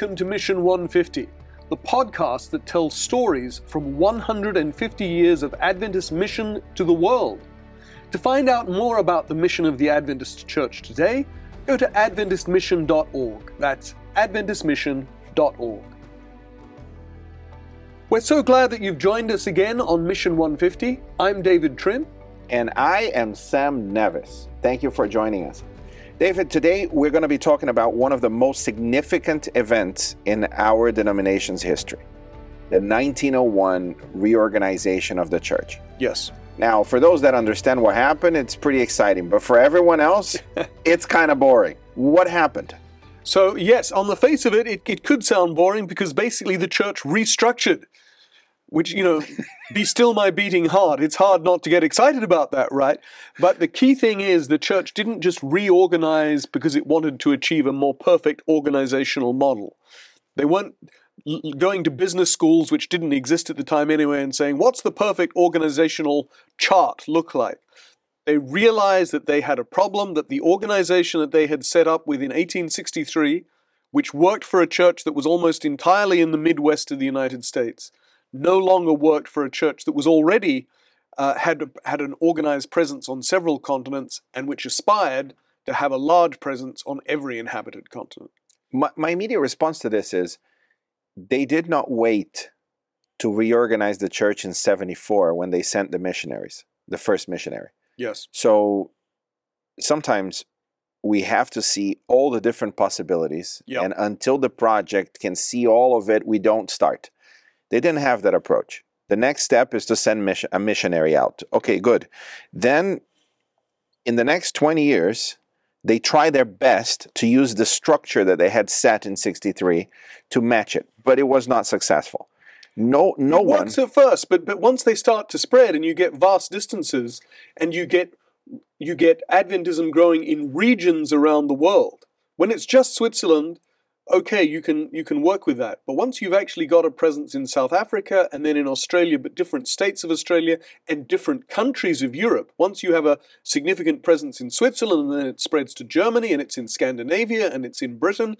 welcome to Mission 150, the podcast that tells stories from 150 years of Adventist mission to the world. To find out more about the mission of the Adventist Church today, go to AdventistMission.org. That's AdventistMission.org. We're so glad that you've joined us again on Mission 150. I'm David Trim. And I am Sam Neves. Thank you for joining us. David, today we're going to be talking about one of the most significant events in our denomination's history the 1901 reorganization of the church. Yes. Now, for those that understand what happened, it's pretty exciting, but for everyone else, it's kind of boring. What happened? So, yes, on the face of it, it, it could sound boring because basically the church restructured which, you know, be still my beating heart. It's hard not to get excited about that, right? But the key thing is the church didn't just reorganize because it wanted to achieve a more perfect organizational model. They weren't going to business schools, which didn't exist at the time anyway, and saying, what's the perfect organizational chart look like? They realized that they had a problem, that the organization that they had set up within 1863, which worked for a church that was almost entirely in the Midwest of the United States, no longer worked for a church that was already uh, had had an organized presence on several continents and which aspired to have a large presence on every inhabited continent. My, my immediate response to this is they did not wait to reorganize the church in 74 when they sent the missionaries, the first missionary. Yes. So sometimes we have to see all the different possibilities. Yep. And until the project can see all of it, we don't start. They didn't have that approach. The next step is to send mission, a missionary out. Okay, good. Then, in the next 20 years, they try their best to use the structure that they had set in 63 to match it, but it was not successful. No, no it one. works at first, but but once they start to spread and you get vast distances and you get you get Adventism growing in regions around the world. When it's just Switzerland, okay, you can you can work with that. But once you've actually got a presence in South Africa and then in Australia, but different states of Australia and different countries of Europe, once you have a significant presence in Switzerland and then it spreads to Germany and it's in Scandinavia and it's in Britain,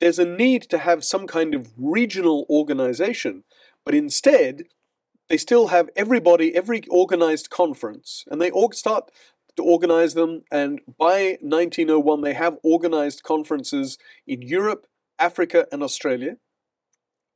there's a need to have some kind of regional organization. But instead, they still have everybody, every organized conference, and they all start to organize them. And by 1901, they have organized conferences in Europe, Africa, and Australia.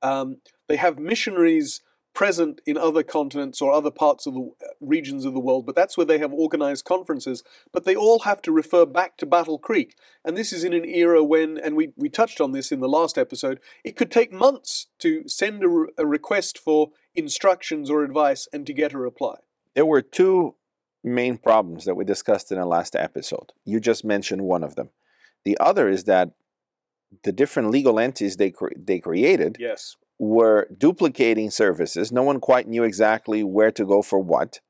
Um, they have missionaries present in other continents or other parts of the uh, regions of the world, but that's where they have organized conferences. But they all have to refer back to Battle Creek. And this is in an era when, and we, we touched on this in the last episode, it could take months to send a, re- a request for instructions or advice and to get a reply. There were two main problems that we discussed in the last episode. You just mentioned one of them. The other is that the different legal entities they cre- they created Yes. were duplicating services. No one quite knew exactly where to go for what,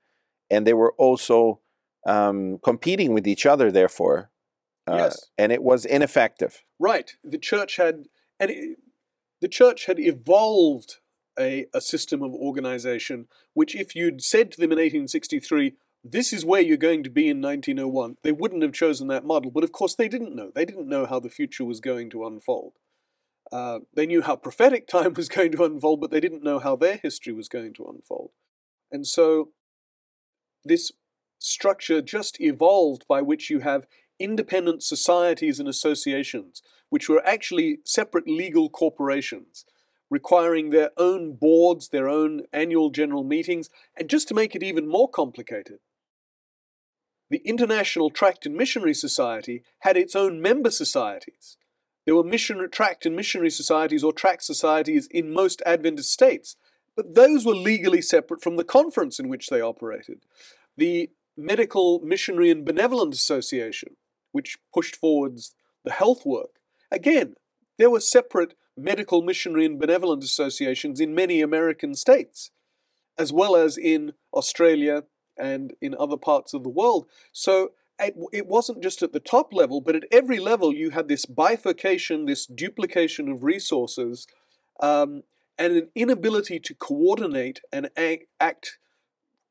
and they were also um, competing with each other. Therefore, uh, Yes. and it was ineffective. Right. The church had, and it, the church had evolved a, a system of organization, which if you'd said to them in 1863, this is where you're going to be in 1901, they wouldn't have chosen that model. But of course, they didn't know. They didn't know how the future was going to unfold. Uh, they knew how prophetic time was going to unfold, but they didn't know how their history was going to unfold. And so, this structure just evolved by which you have independent societies and associations, which were actually separate legal corporations, requiring their own boards, their own annual general meetings, and just to make it even more complicated, the International Tract and Missionary Society had its own member societies. There were mission, tract and missionary societies or tract societies in most Adventist states, but those were legally separate from the conference in which they operated. The Medical Missionary and Benevolent Association, which pushed forwards the health work, again, there were separate medical, missionary, and benevolent associations in many American states, as well as in Australia and in other parts of the world. So it, it wasn't just at the top level, but at every level you had this bifurcation, this duplication of resources, um, and an inability to coordinate and act,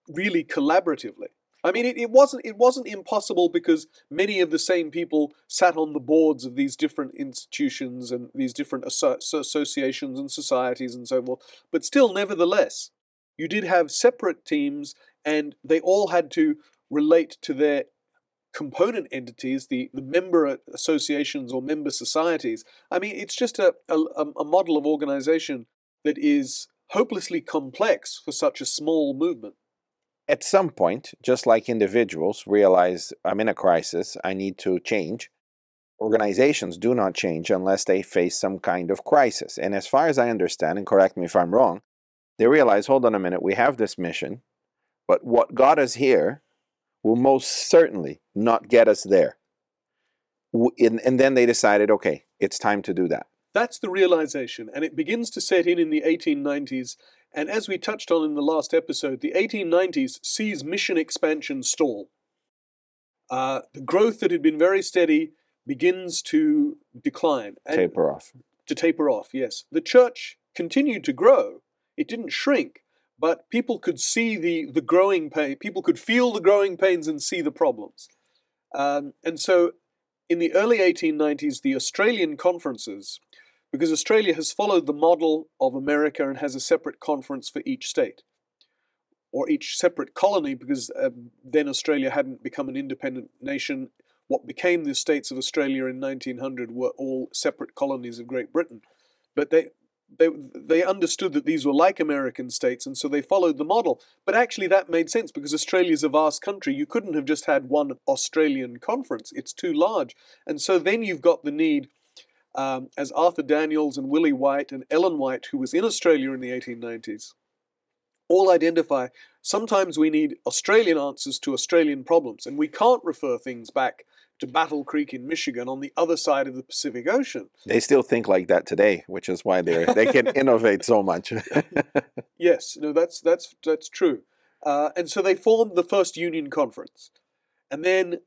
really collaboratively. I mean, it, it wasn't it wasn't impossible because many of the same people sat on the boards of these different institutions and these different asso- associations and societies and so forth. But still, nevertheless, you did have separate teams, and they all had to relate to their component entities, the, the member associations or member societies. I mean, it's just a, a, a model of organization that is hopelessly complex for such a small movement at some point, just like individuals realize I'm in a crisis, I need to change, organizations do not change unless they face some kind of crisis. And as far as I understand, and correct me if I'm wrong, they realize hold on a minute, we have this mission, but what got us here will most certainly not get us there. And then they decided, okay, it's time to do that. That's the realization, and it begins to set in in the 1890s and as we touched on in the last episode, the 1890s sees mission expansion stall. Uh, the growth that had been very steady begins to decline. And taper off. To taper off, yes. The church continued to grow. It didn't shrink, but people could see the, the growing pain. People could feel the growing pains and see the problems. Um, and so in the early 1890s, the Australian conferences because Australia has followed the model of America and has a separate conference for each state or each separate colony because um, then Australia hadn't become an independent nation. What became the states of Australia in 1900 were all separate colonies of Great Britain. But they, they, they understood that these were like American states, and so they followed the model. But actually, that made sense because Australia is a vast country. You couldn't have just had one Australian conference, it's too large. And so then you've got the need um, as Arthur Daniells and Willie White and Ellen White, who was in Australia in the 1890s, all identify sometimes we need Australian answers to Australian problems, and we can't refer things back to Battle Creek in Michigan on the other side of the Pacific Ocean. They still think like that today, which is why they they can innovate so much. yes, no, that's that's that's true. Uh, and so they formed the first Union Conference, and then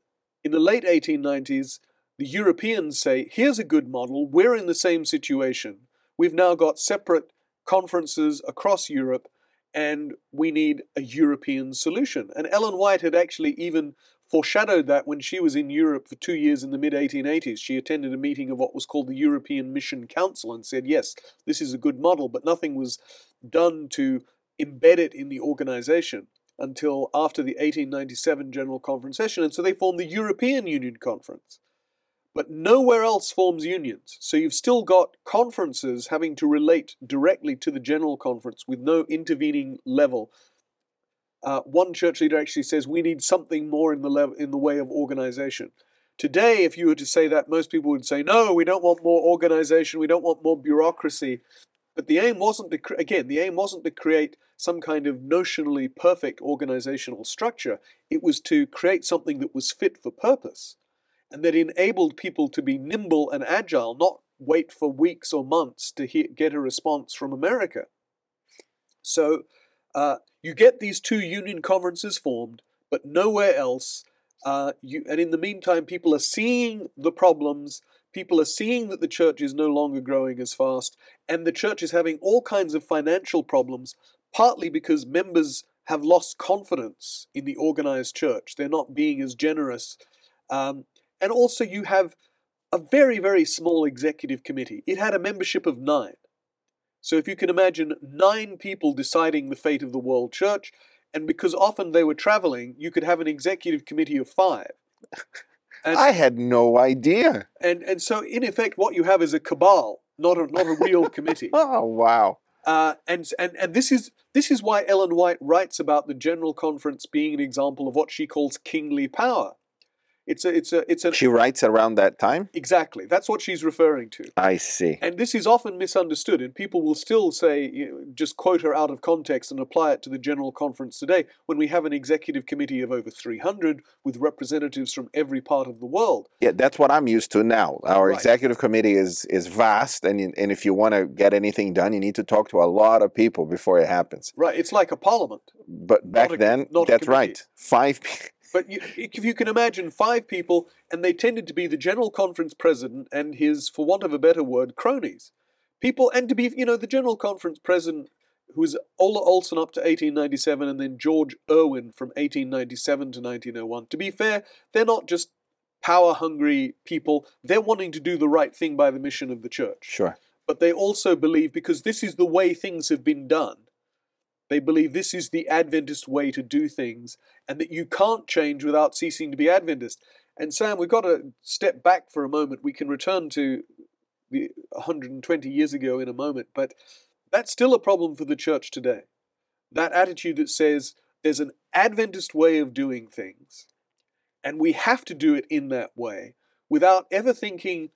in the late 1890s, the Europeans say, here's a good model, we're in the same situation. We've now got separate conferences across Europe, and we need a European solution. And Ellen White had actually even foreshadowed that when she was in Europe for two years in the mid 1880s. She attended a meeting of what was called the European Mission Council and said, yes, this is a good model, but nothing was done to embed it in the organization until after the 1897 General Conference session. And so they formed the European Union Conference but nowhere else forms unions. So you've still got conferences having to relate directly to the general conference with no intervening level. Uh, one church leader actually says we need something more in the in the way of organization. Today, if you were to say that, most people would say, "No, we don't want more organization. We don't want more bureaucracy." But the aim wasn't to again, the aim wasn't to create some kind of notionally perfect organizational structure. It was to create something that was fit for purpose and that enabled people to be nimble and agile, not wait for weeks or months to get a response from America. So uh, you get these two union conferences formed, but nowhere else. Uh, you, and in the meantime, people are seeing the problems. People are seeing that the church is no longer growing as fast, and the church is having all kinds of financial problems, partly because members have lost confidence in the organized church. They're not being as generous. Um, and also, you have a very, very small executive committee. It had a membership of nine. So, if you can imagine nine people deciding the fate of the world church, and because often they were traveling, you could have an executive committee of five. And, I had no idea. And and so in effect, what you have is a cabal, not a not a real committee. oh wow! Uh, and and and this is this is why Ellen White writes about the General Conference being an example of what she calls kingly power. It's a, it's a, it's a. She writes around that time. Exactly, that's what she's referring to. I see. And this is often misunderstood, and people will still say, you know, just quote her out of context and apply it to the general conference today. When we have an executive committee of over three hundred with representatives from every part of the world. Yeah, that's what I'm used to now. Our right. executive committee is is vast, and and if you want to get anything done, you need to talk to a lot of people before it happens. Right, it's like a parliament. But back a, then, that's right. Five. But you, if you can imagine five people, and they tended to be the General Conference president and his, for want of a better word, cronies. People, and to be, you know, the General Conference president who was Ola Olsen up to 1897, and then George Irwin from 1897 to 1901. To be fair, they're not just power hungry people, they're wanting to do the right thing by the mission of the church. Sure. But they also believe, because this is the way things have been done, they believe this is the Adventist way to do things, and that you can't change without ceasing to be Adventist. And Sam, we've got to step back for a moment. We can return to the 120 years ago in a moment, but that's still a problem for the church today. That attitude that says there's an Adventist way of doing things, and we have to do it in that way without ever thinking,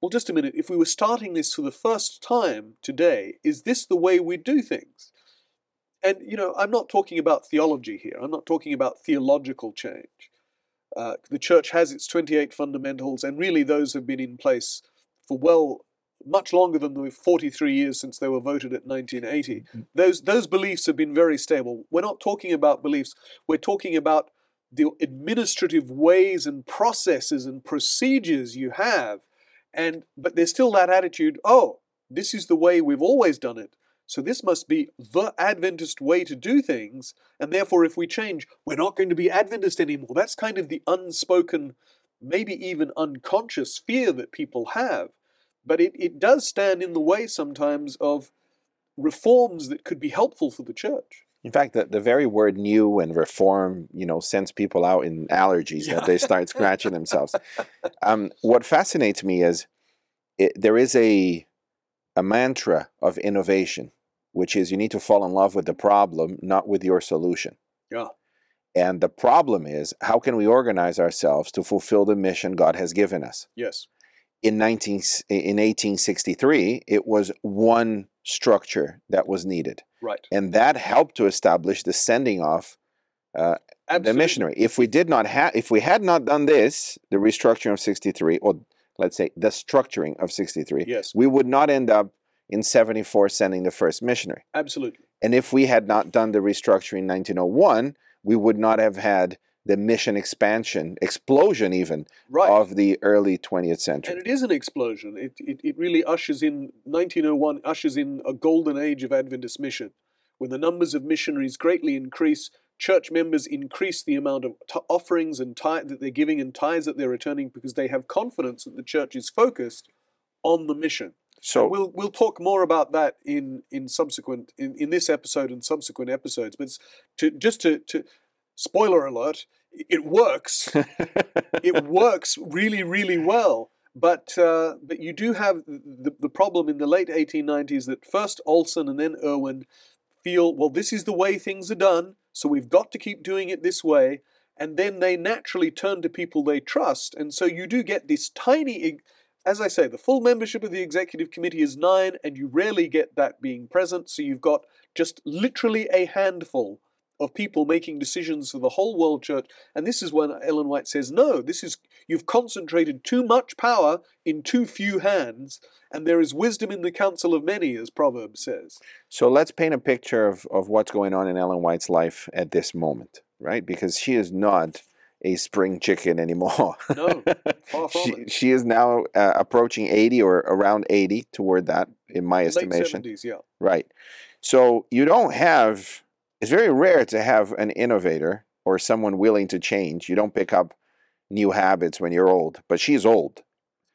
well, just a minute, if we were starting this for the first time today, is this the way we do things? And, you know, I'm not talking about theology here, I'm not talking about theological change. Uh, the church has its 28 fundamentals, and really those have been in place for well much longer than the 43 years since they were voted at 1980. Mm-hmm. Those those beliefs have been very stable. We're not talking about beliefs. We're talking about the administrative ways and processes and procedures you have, and but there's still that attitude. Oh, this is the way we've always done it. So this must be the Adventist way to do things, and therefore, if we change, we're not going to be Adventist anymore. That's kind of the unspoken, maybe even unconscious fear that people have but it, it does stand in the way sometimes of reforms that could be helpful for the church. In fact, the, the very word new and reform, you know, sends people out in allergies Yeah. that they start scratching themselves. Um, what fascinates me is it, there is a, a mantra of innovation, which is you need to fall in love with the problem, not with your solution. Yeah. And the problem is how can we organize ourselves to fulfill the mission God has given us? Yes. in 19 in 1863 it was one structure that was needed Right. and that helped to establish the sending off uh, the missionary if we did not have if we had not done this the restructuring of 63 or let's say the structuring of 63 Yes. we would not end up in 74 sending the first missionary Absolutely. and if we had not done the restructuring in 1901 we would not have had the mission expansion explosion even Right. of the early 20th century and it is an explosion. It, it, it really ushers in 1901 ushers in a golden age of Adventist mission, when the numbers of missionaries greatly increase. Church members increase the amount of t- offerings and tithe that they're giving and tithes that they're returning because they have confidence that the church is focused on the mission. So we'll we'll talk more about that in in subsequent in, in this episode and subsequent episodes. But to just to to spoiler alert, it works. it works really really well. But uh, but you do have the, the problem in the late 1890s that first Olsen and then Irwin feel well this is the way things are done, so we've got to keep doing it this way. And then they naturally turn to people they trust, and so you do get this tiny as I say, the full membership of the executive committee is nine, and you rarely get that being present. So you've got just literally a handful of people making decisions for the whole world church. And this is when Ellen White says, no, this is you've concentrated too much power in too few hands, and there is wisdom in the counsel of many, as Proverbs says. So let's paint a picture of, of what's going on in Ellen White's life at this moment, right? Because she is not a spring chicken anymore. No, far from she, it. she is now uh, approaching 80 or around 80 toward that, in my Late estimation. 70s, yeah. Right. So you don't have, it's very rare to have an innovator or someone willing to change. You don't pick up new habits when you're old, but she's old.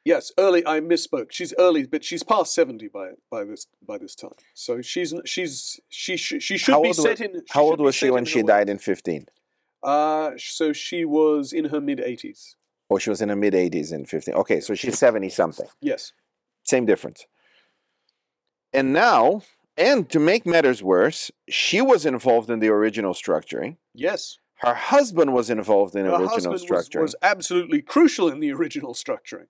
Yes, early. I misspoke. She's early, but she's past seventy by by this by this time. So she's she's she sh- she should be wa- in. How old was she when she died in 15? Uh, so she was in her mid eighties. Oh, she was in her mid 80s in 15. Okay, so she's 70 something. Yes. Same difference. And now, and to make matters worse, she was involved in the original structuring. Yes. Her husband was involved in Her original husband was, structuring. was absolutely crucial in the original structuring.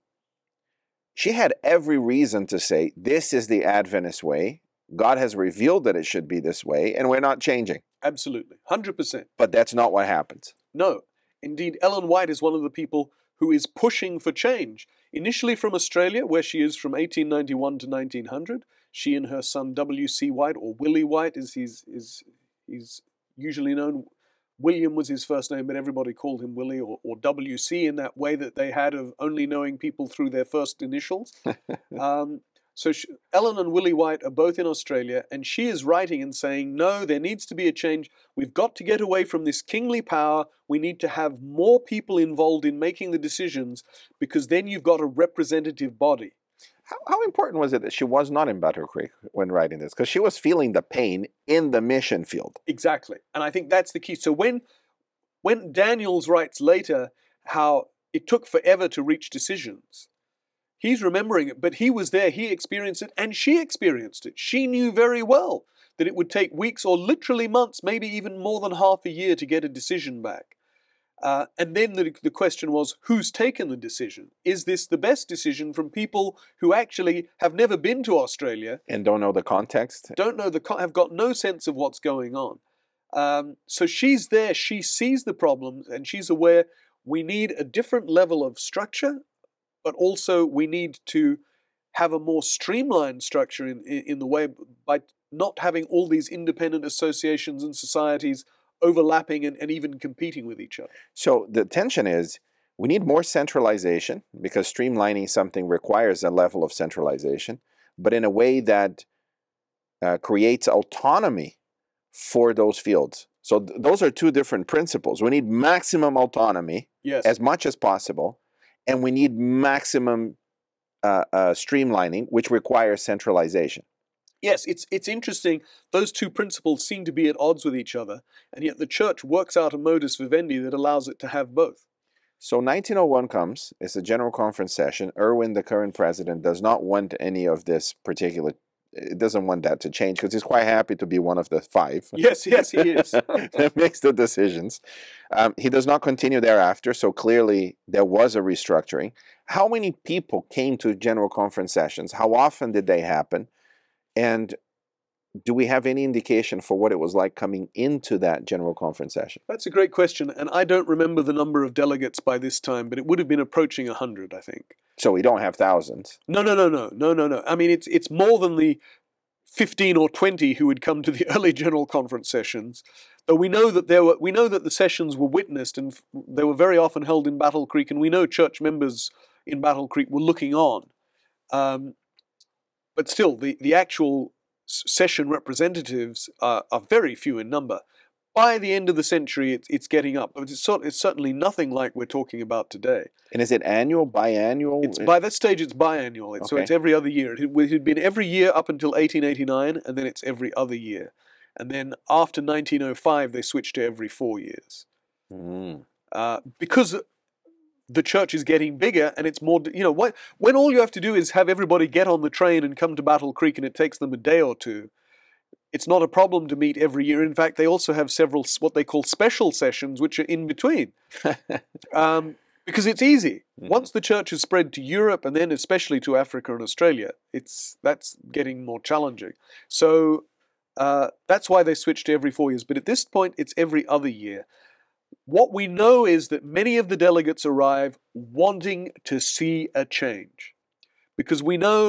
she had every reason to say, This is the Adventist way. God has revealed that it should be this way, and we're not changing. Absolutely, hundred percent. But that's not what happens. No, indeed, Ellen White is one of the people who is pushing for change. Initially from Australia, where she is from 1891 to 1900, she and her son W.C. White, or Willie White, as he's, is, he's usually known. William was his first name, but everybody called him Willie or, or W.C. in that way that they had of only knowing people through their first initials. um, So she, Ellen and Willie White are both in Australia, and she is writing and saying, No, there needs to be a change. We've got to get away from this kingly power. We need to have more people involved in making the decisions because then you've got a representative body. How, how important was it that she was not in Battle Creek when writing this? Because she was feeling the pain in the mission field. Exactly. And I think that's the key. So when when Daniells writes later how it took forever to reach decisions, he's remembering it, but he was there, he experienced it, and she experienced it. She knew very well that it would take weeks or literally months, maybe even more than half a year to get a decision back. Uh, and then the, the question was, who's taken the decision? Is this the best decision from people who actually have never been to Australia And don't know the context? don't know the co- have got no sense of what's going on. Um, so she's there, she sees the problems, and she's aware we need a different level of structure, but also we need to have a more streamlined structure in, in, in the way by not having all these independent associations and societies overlapping and, and even competing with each other. So the tension is we need more centralization because streamlining something requires a level of centralization, but in a way that uh, creates autonomy for those fields. So th- those are two different principles. We need maximum autonomy Yes. as much as possible, and we need maximum uh, uh, streamlining, which requires centralization. Yes, it's it's interesting. Those two principles seem to be at odds with each other, and yet the church works out a modus vivendi that allows it to have both. So 1901 comes, it's a general conference session. Irwin, the current president, does not want any of this particular, doesn't want that to change because he's quite happy to be one of the five Yes, yes, he is. that makes the decisions. Um, he does not continue thereafter, so clearly there was a restructuring. How many people came to general conference sessions? How often did they happen? And do we have any indication for what it was like coming into that general conference session? That's a great question, and I don't remember the number of delegates by this time, but it would have been approaching a hundred, I think. So we don't have thousands. No, no, no, no, no, no, no. I mean, it's it's more than the fifteen or twenty who would come to the early general conference sessions. Though we know that there were, we know that the sessions were witnessed, and they were very often held in Battle Creek, and we know church members in Battle Creek were looking on. Um, but still, the the actual session representatives are, are very few in number. By the end of the century, it's, it's getting up, but it's, sort, it's certainly nothing like we're talking about today. And is it annual, biannual? It's by that stage it's biannual, It's- so it's every other year. It had, it had been every year up until 1889, and then it's every other year. And then after 1905, they switched to every four years Mm. uh, because the church is getting bigger and it's more. You know, what when all you have to do is have everybody get on the train and come to Battle Creek, and it takes them a day or two. It's not a problem to meet every year. In fact, they also have several what they call special sessions, which are in between um, because it's easy. Mhm. Once the church has spread to Europe and then especially to Africa and Australia, it's that's getting more challenging. So uh, that's why they switch to every four years. But at this point, it's every other year. What we know is that many of the delegates arrive wanting to see a change, because we know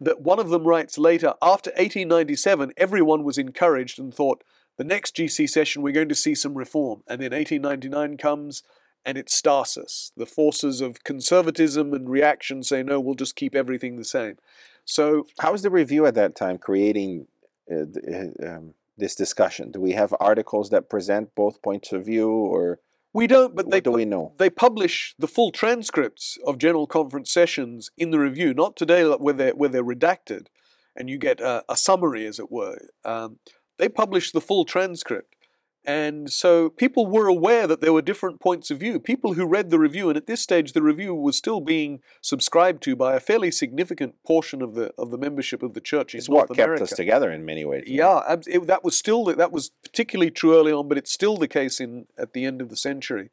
that one of them writes later, after 1897, everyone was encouraged and thought, the next GC session we're going to see some reform. And then 1899 comes and it's stasis. The forces of conservatism and reaction say, no, we'll just keep everything the same. So How was the review at that time creating uh, uh, um, this discussion? Do we have articles that present both points of view, or we don't, but they, what do we know? they publish the full transcripts of general conference sessions in the review, not today where they're, where they're redacted and you get a, a summary, as it were. Um, they publish the full transcript. And so people were aware that there were different points of view. People who read the review, and at this stage the review was still being subscribed to by a fairly significant portion of the of the membership of the church in It's North what America. kept us together in many ways. Yeah, it, that was still the, that was particularly true early on, but it's still the case in at the end of the century.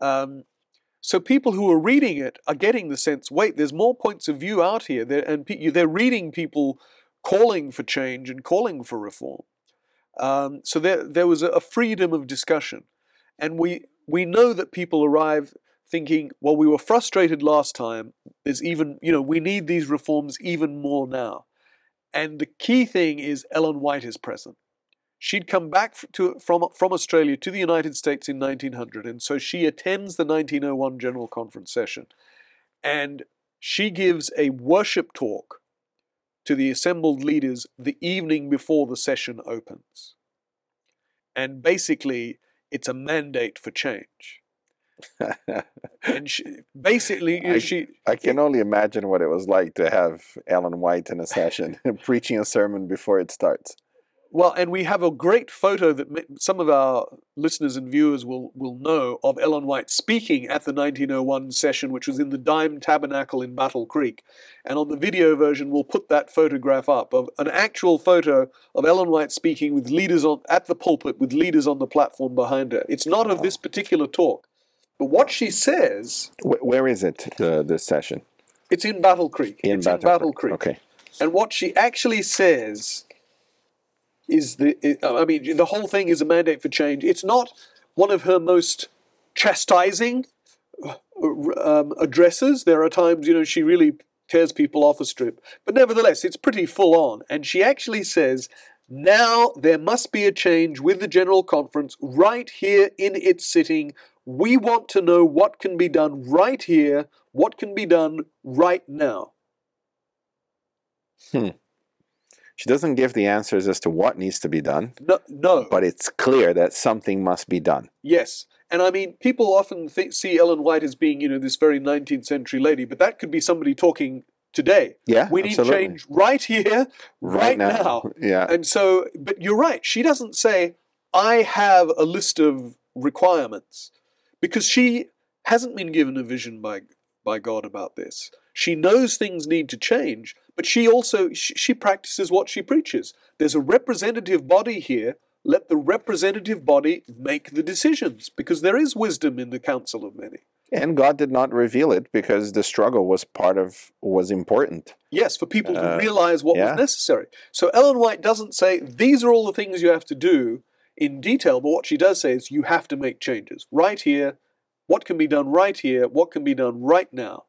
Um, so people who are reading it are getting the sense: wait, there's more points of view out here, there, and pe- they're reading people calling for change and calling for reform. Um, so there there was a, freedom of discussion, and we we know that people arrive thinking, well, we were frustrated last time. There's even you know we need these reforms even more now. And the key thing is Ellen White is present. She'd come back to, from, from Australia to the United States in 1900, and so she attends the 1901 General Conference session. And she gives a worship talk to the assembled leaders the evening before the session opens. And basically, it's a mandate for change. and she, basically, I- she I can only imagine what it was like to have Ellen White in a session preaching a sermon before it starts. Well, and we have a great photo that some of our listeners and viewers will, will know of Ellen White speaking at the 1901 session, which was in the Dime Tabernacle in Battle Creek. And on the video version, we'll put that photograph up of an actual photo of Ellen White speaking with leaders on at the pulpit with leaders on the platform behind her. It's not of this particular talk, but what she says, Wh- where is it, the, this session? it's in Battle Creek. In it's Battle, in Battle Creek. Okay. And what she actually says is the I mean the whole thing is a mandate for change. It's not one of her most chastising uh, um, addresses. There are times you know she really tears people off a strip, but nevertheless it's pretty full on. And she actually says. Now there must be a change with the General Conference right here in its sitting. We want to know what can be done right here, what can be done right now. She doesn't give the answers as to what needs to be done, No, no. but it's clear that something must be done. Yes. And I mean, people often think, see Ellen White as being, you know, this very 19th century lady, but that could be somebody talking today. Yeah, We need absolutely. change right here, right, now. Yeah. And so, but you're right. She doesn't say, I have a list of requirements because she hasn't been given a vision by, by God about this. She knows things need to change, but she also she, practices what she preaches. There's a representative body here. Let the representative body make the decisions because there is wisdom in the counsel of many. And God did not reveal it because the struggle was part of was important. Yes, for people to Uh, realize what yeah. was necessary. So Ellen White doesn't say these are all the things you have to do in detail, but what she does say is you have to make changes right here. What can be done right here? What can be done right now?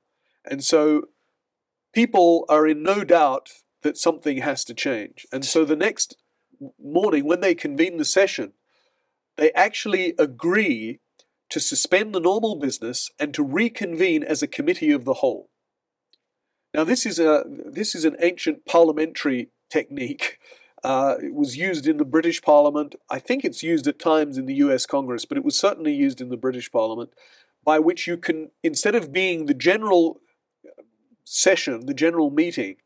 And so people are in no doubt that something has to change. And so the next morning, when they convene the session, they actually agree to suspend the normal business and to reconvene as a committee of the whole. Now, this is a this is an ancient parliamentary technique. Uh, it was used in the British Parliament. I think it's used at times in the U.S. Congress, but it was certainly used in the British Parliament, by which you can, instead of being the general session, the general meeting,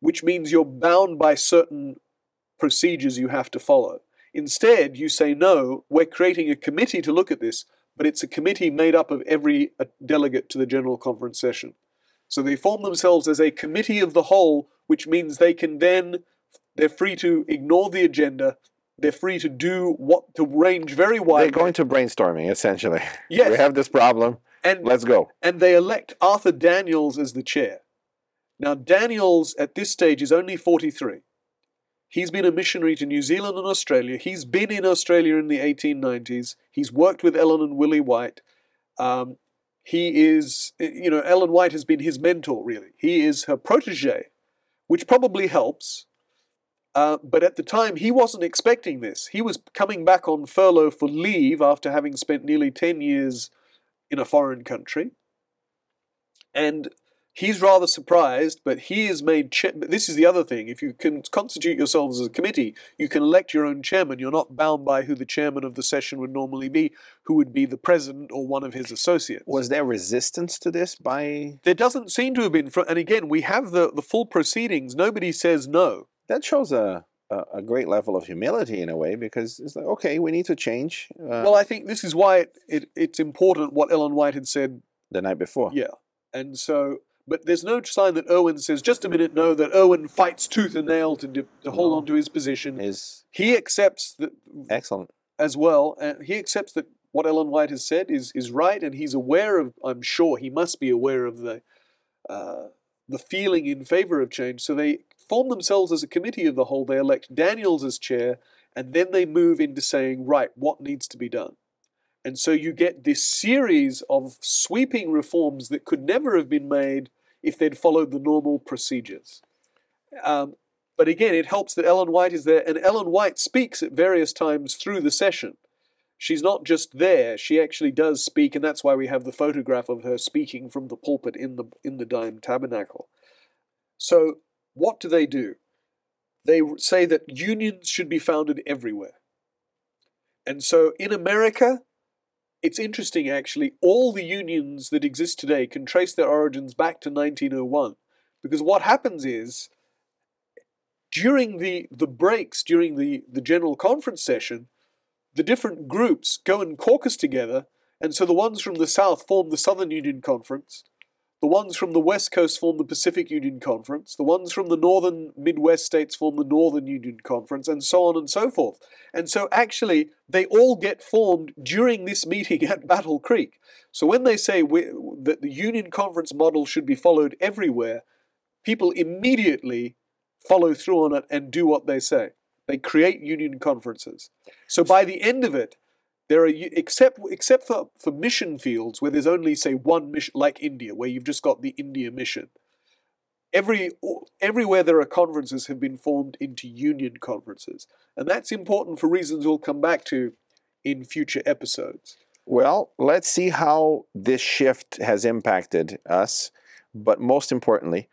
which means you're bound by certain procedures you have to follow. Instead, you say, no, we're creating a committee to look at this, but it's a committee made up of every uh, delegate to the General Conference session. So they form themselves as a committee of the whole, which means they can then, they're free to ignore the agenda. They're free to do what, to range very wide. They're going to brainstorming essentially. Yes. We have this problem. And Let's go. and they elect Arthur Daniells as the chair. Now, Daniells at this stage is only 43. He's been a missionary to New Zealand and Australia. He's been in Australia in the 1890s. He's worked with Ellen and Willie White. Um, he is, you know, Ellen White has been his mentor, really. He is her protege, which probably helps. Uh, but at the time, he wasn't expecting this. He was coming back on furlough for leave after having spent nearly 10 years in a foreign country. And he's rather surprised, but he is made. This is the other thing: if you can constitute yourselves as a committee, you can elect your own chairman. You're not bound by who the chairman of the session would normally be, who would be the president or one of his associates. Was there resistance to this by there doesn't seem to have been. And again, we have the the full proceedings. Nobody says no. that shows a, a great level of humility in a way because it's like okay we need to change uh, Well, I think this is why it, it, it's important what Ellen White had said the night before Yeah. And so, but there's no sign that Owen says, just a minute, no, that Owen fights tooth and nail to, to hold No. on to his position. is He accepts that excellent as well. And he accepts that what Ellen White has said is, is right, and he's aware of, I'm sure he must be aware of the, uh, the feeling in favor of change. So they form themselves as a committee of the whole. They elect Daniells as chair, and then they move into saying, right, what needs to be done? And so you get this series of sweeping reforms that could never have been made if they'd followed the normal procedures. Um, but again, it helps that Ellen White is there, and Ellen White speaks at various times through the session. She's not just there; she actually does speak, and that's why we have the photograph of her speaking from the pulpit in the in the Dime Tabernacle. So what do they do? They say that unions should be founded everywhere. And so in America, it's interesting actually, all the unions that exist today can trace their origins back to 1901. Because what happens is, during the, the breaks, during the, the general conference session, the different groups go and caucus together, and so the ones from the South form the Southern Union Conference, the ones from the West Coast form the Pacific Union Conference. The ones from the Northern Midwest states form the Northern Union Conference, and so on and so forth. And so, actually, they all get formed during this meeting at Battle Creek. So, when they say we, that the Union Conference model should be followed everywhere, people immediately follow through on it and do what they say. They create union conferences. So, by the end of it, there are except except for, for mission fields where there's only say one mission, like India, where you've just got the India mission. Every everywhere there are conferences have been formed into union conferences, and that's important for reasons we'll come back to in future episodes. Well, let's see how this shift has impacted us, but most importantly,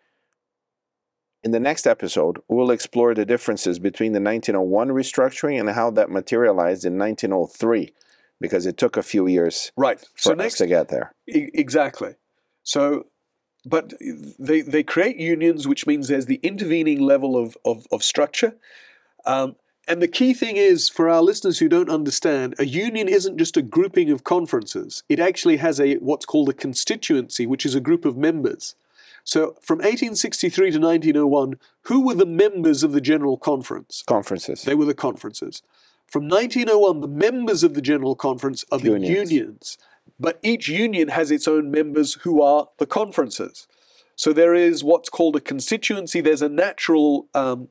in the next episode, we'll explore the differences between the 1901 restructuring and how that materialized in 1903 because it took a few years right. for so us next, to get there. E- exactly. So, but they, they create unions, which means there's the intervening level of, of, of structure. Um, and the key thing is, for our listeners who don't understand, a union isn't just a grouping of conferences. It actually has a what's called a constituency, which is a group of members. So from 1863 to 1901, who were the members of the General Conference? Conferences. They were the conferences. From 1901, the members of the General Conference are the unions. unions, but each union has its own members who are the conferences. So there is what's called a constituency, there's a natural um,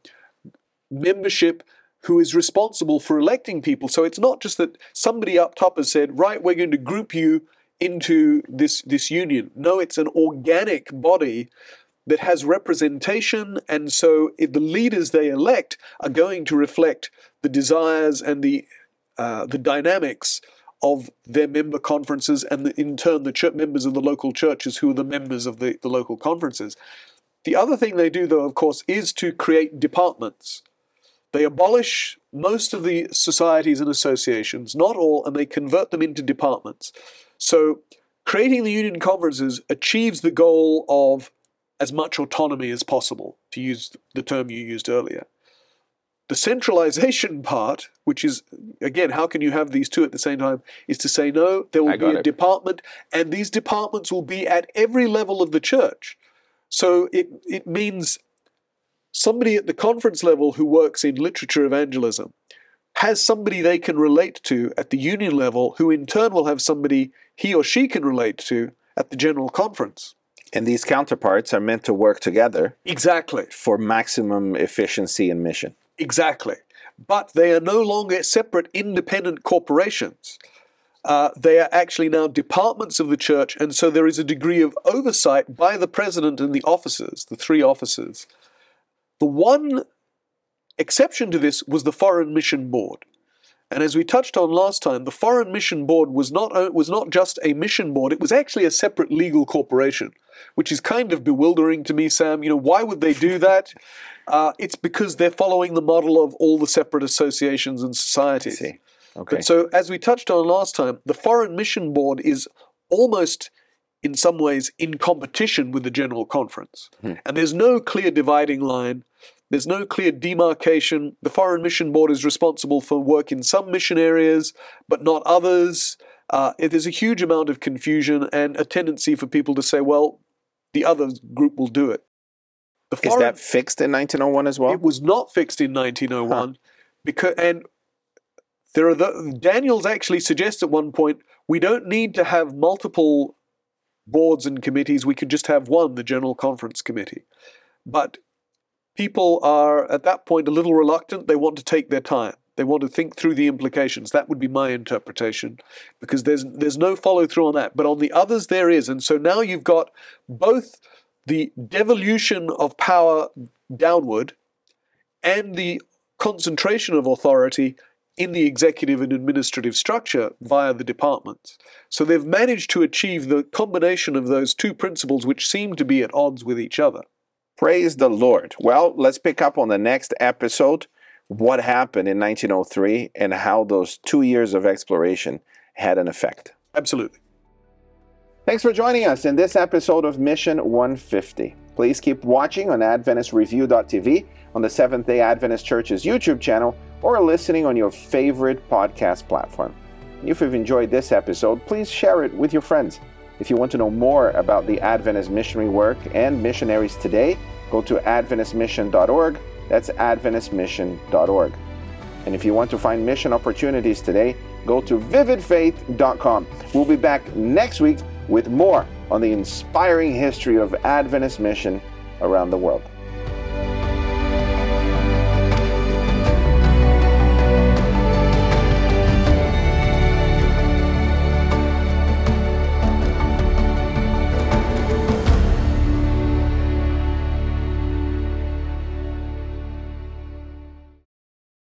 membership who is responsible for electing people. So it's not just that somebody up top has said, right, we're going to group you into this, this union. No, it's an organic body that has representation, and so the leaders they elect are going to reflect the desires and the uh, the dynamics of their member conferences, and the, in turn the church members of the local churches who are the members of the, the local conferences. The other thing they do, though, of course, is to create departments. They abolish most of the societies and associations, not all, and they convert them into departments. So, creating the union conferences achieves the goal of as much autonomy as possible, to use the term you used earlier. The centralization part, which is, again, how can you have these two at the same time, is to say, no, there will be a it. department, and these departments will be at every level of the church. So it, it means somebody at the conference level who works in literature evangelism has somebody they can relate to at the union level, who in turn will have somebody he or she can relate to at the general conference. And these counterparts are meant to work together. Exactly. For maximum efficiency and mission. Exactly. But they are no longer separate independent corporations. Uh, they are actually now departments of the church, and so there is a degree of oversight by the president and the officers, the three officers. The one exception to this was the Foreign Mission Board. And as we touched on last time, the Foreign Mission Board was not, was not just a mission board, it was actually a separate legal corporation, which is kind of bewildering to me, Sam. You know, why would they do that? Uh, it's because they're following the model of all the separate associations and societies. Okay. But so, as we touched on last time, the Foreign Mission Board is almost in some ways in competition with the General Conference. Hmm. And there's no clear dividing line. There's no clear demarcation. The Foreign Mission Board is responsible for work in some mission areas, but not others. Uh, there's a huge amount of confusion and a tendency for people to say, well, the other group will do it. Foreign, Is that fixed in 1901 as well? It was not fixed in 1901 huh. because and there are the, Daniells actually suggests at one point we don't need to have multiple boards and committees. We could just have one, the General Conference Committee. But people are at that point a little reluctant. They want to take their time. They want to think through the implications. That would be my interpretation, because there's there's no follow through on that. But on the others, there is, and so now you've got both the devolution of power downward and the concentration of authority in the executive and administrative structure via the departments. So they've managed to achieve the combination of those two principles which seem to be at odds with each other. Praise the Lord. Well, let's pick up on the next episode what happened in 1903 and how those two years of exploration had an effect. Absolutely. Thanks for joining us in this episode of Mission 150. Please keep watching on AdventistReview.tv, on the Seventh day Adventist Church's YouTube channel, or listening on your favorite podcast platform. If you've enjoyed this episode, please share it with your friends. If you want to know more about the Adventist missionary work and missionaries today, go to AdventistMission.org. That's AdventistMission.org. And if you want to find mission opportunities today, go to vividfaith.com. We'll be back next week with more on the inspiring history of Adventist mission around the world.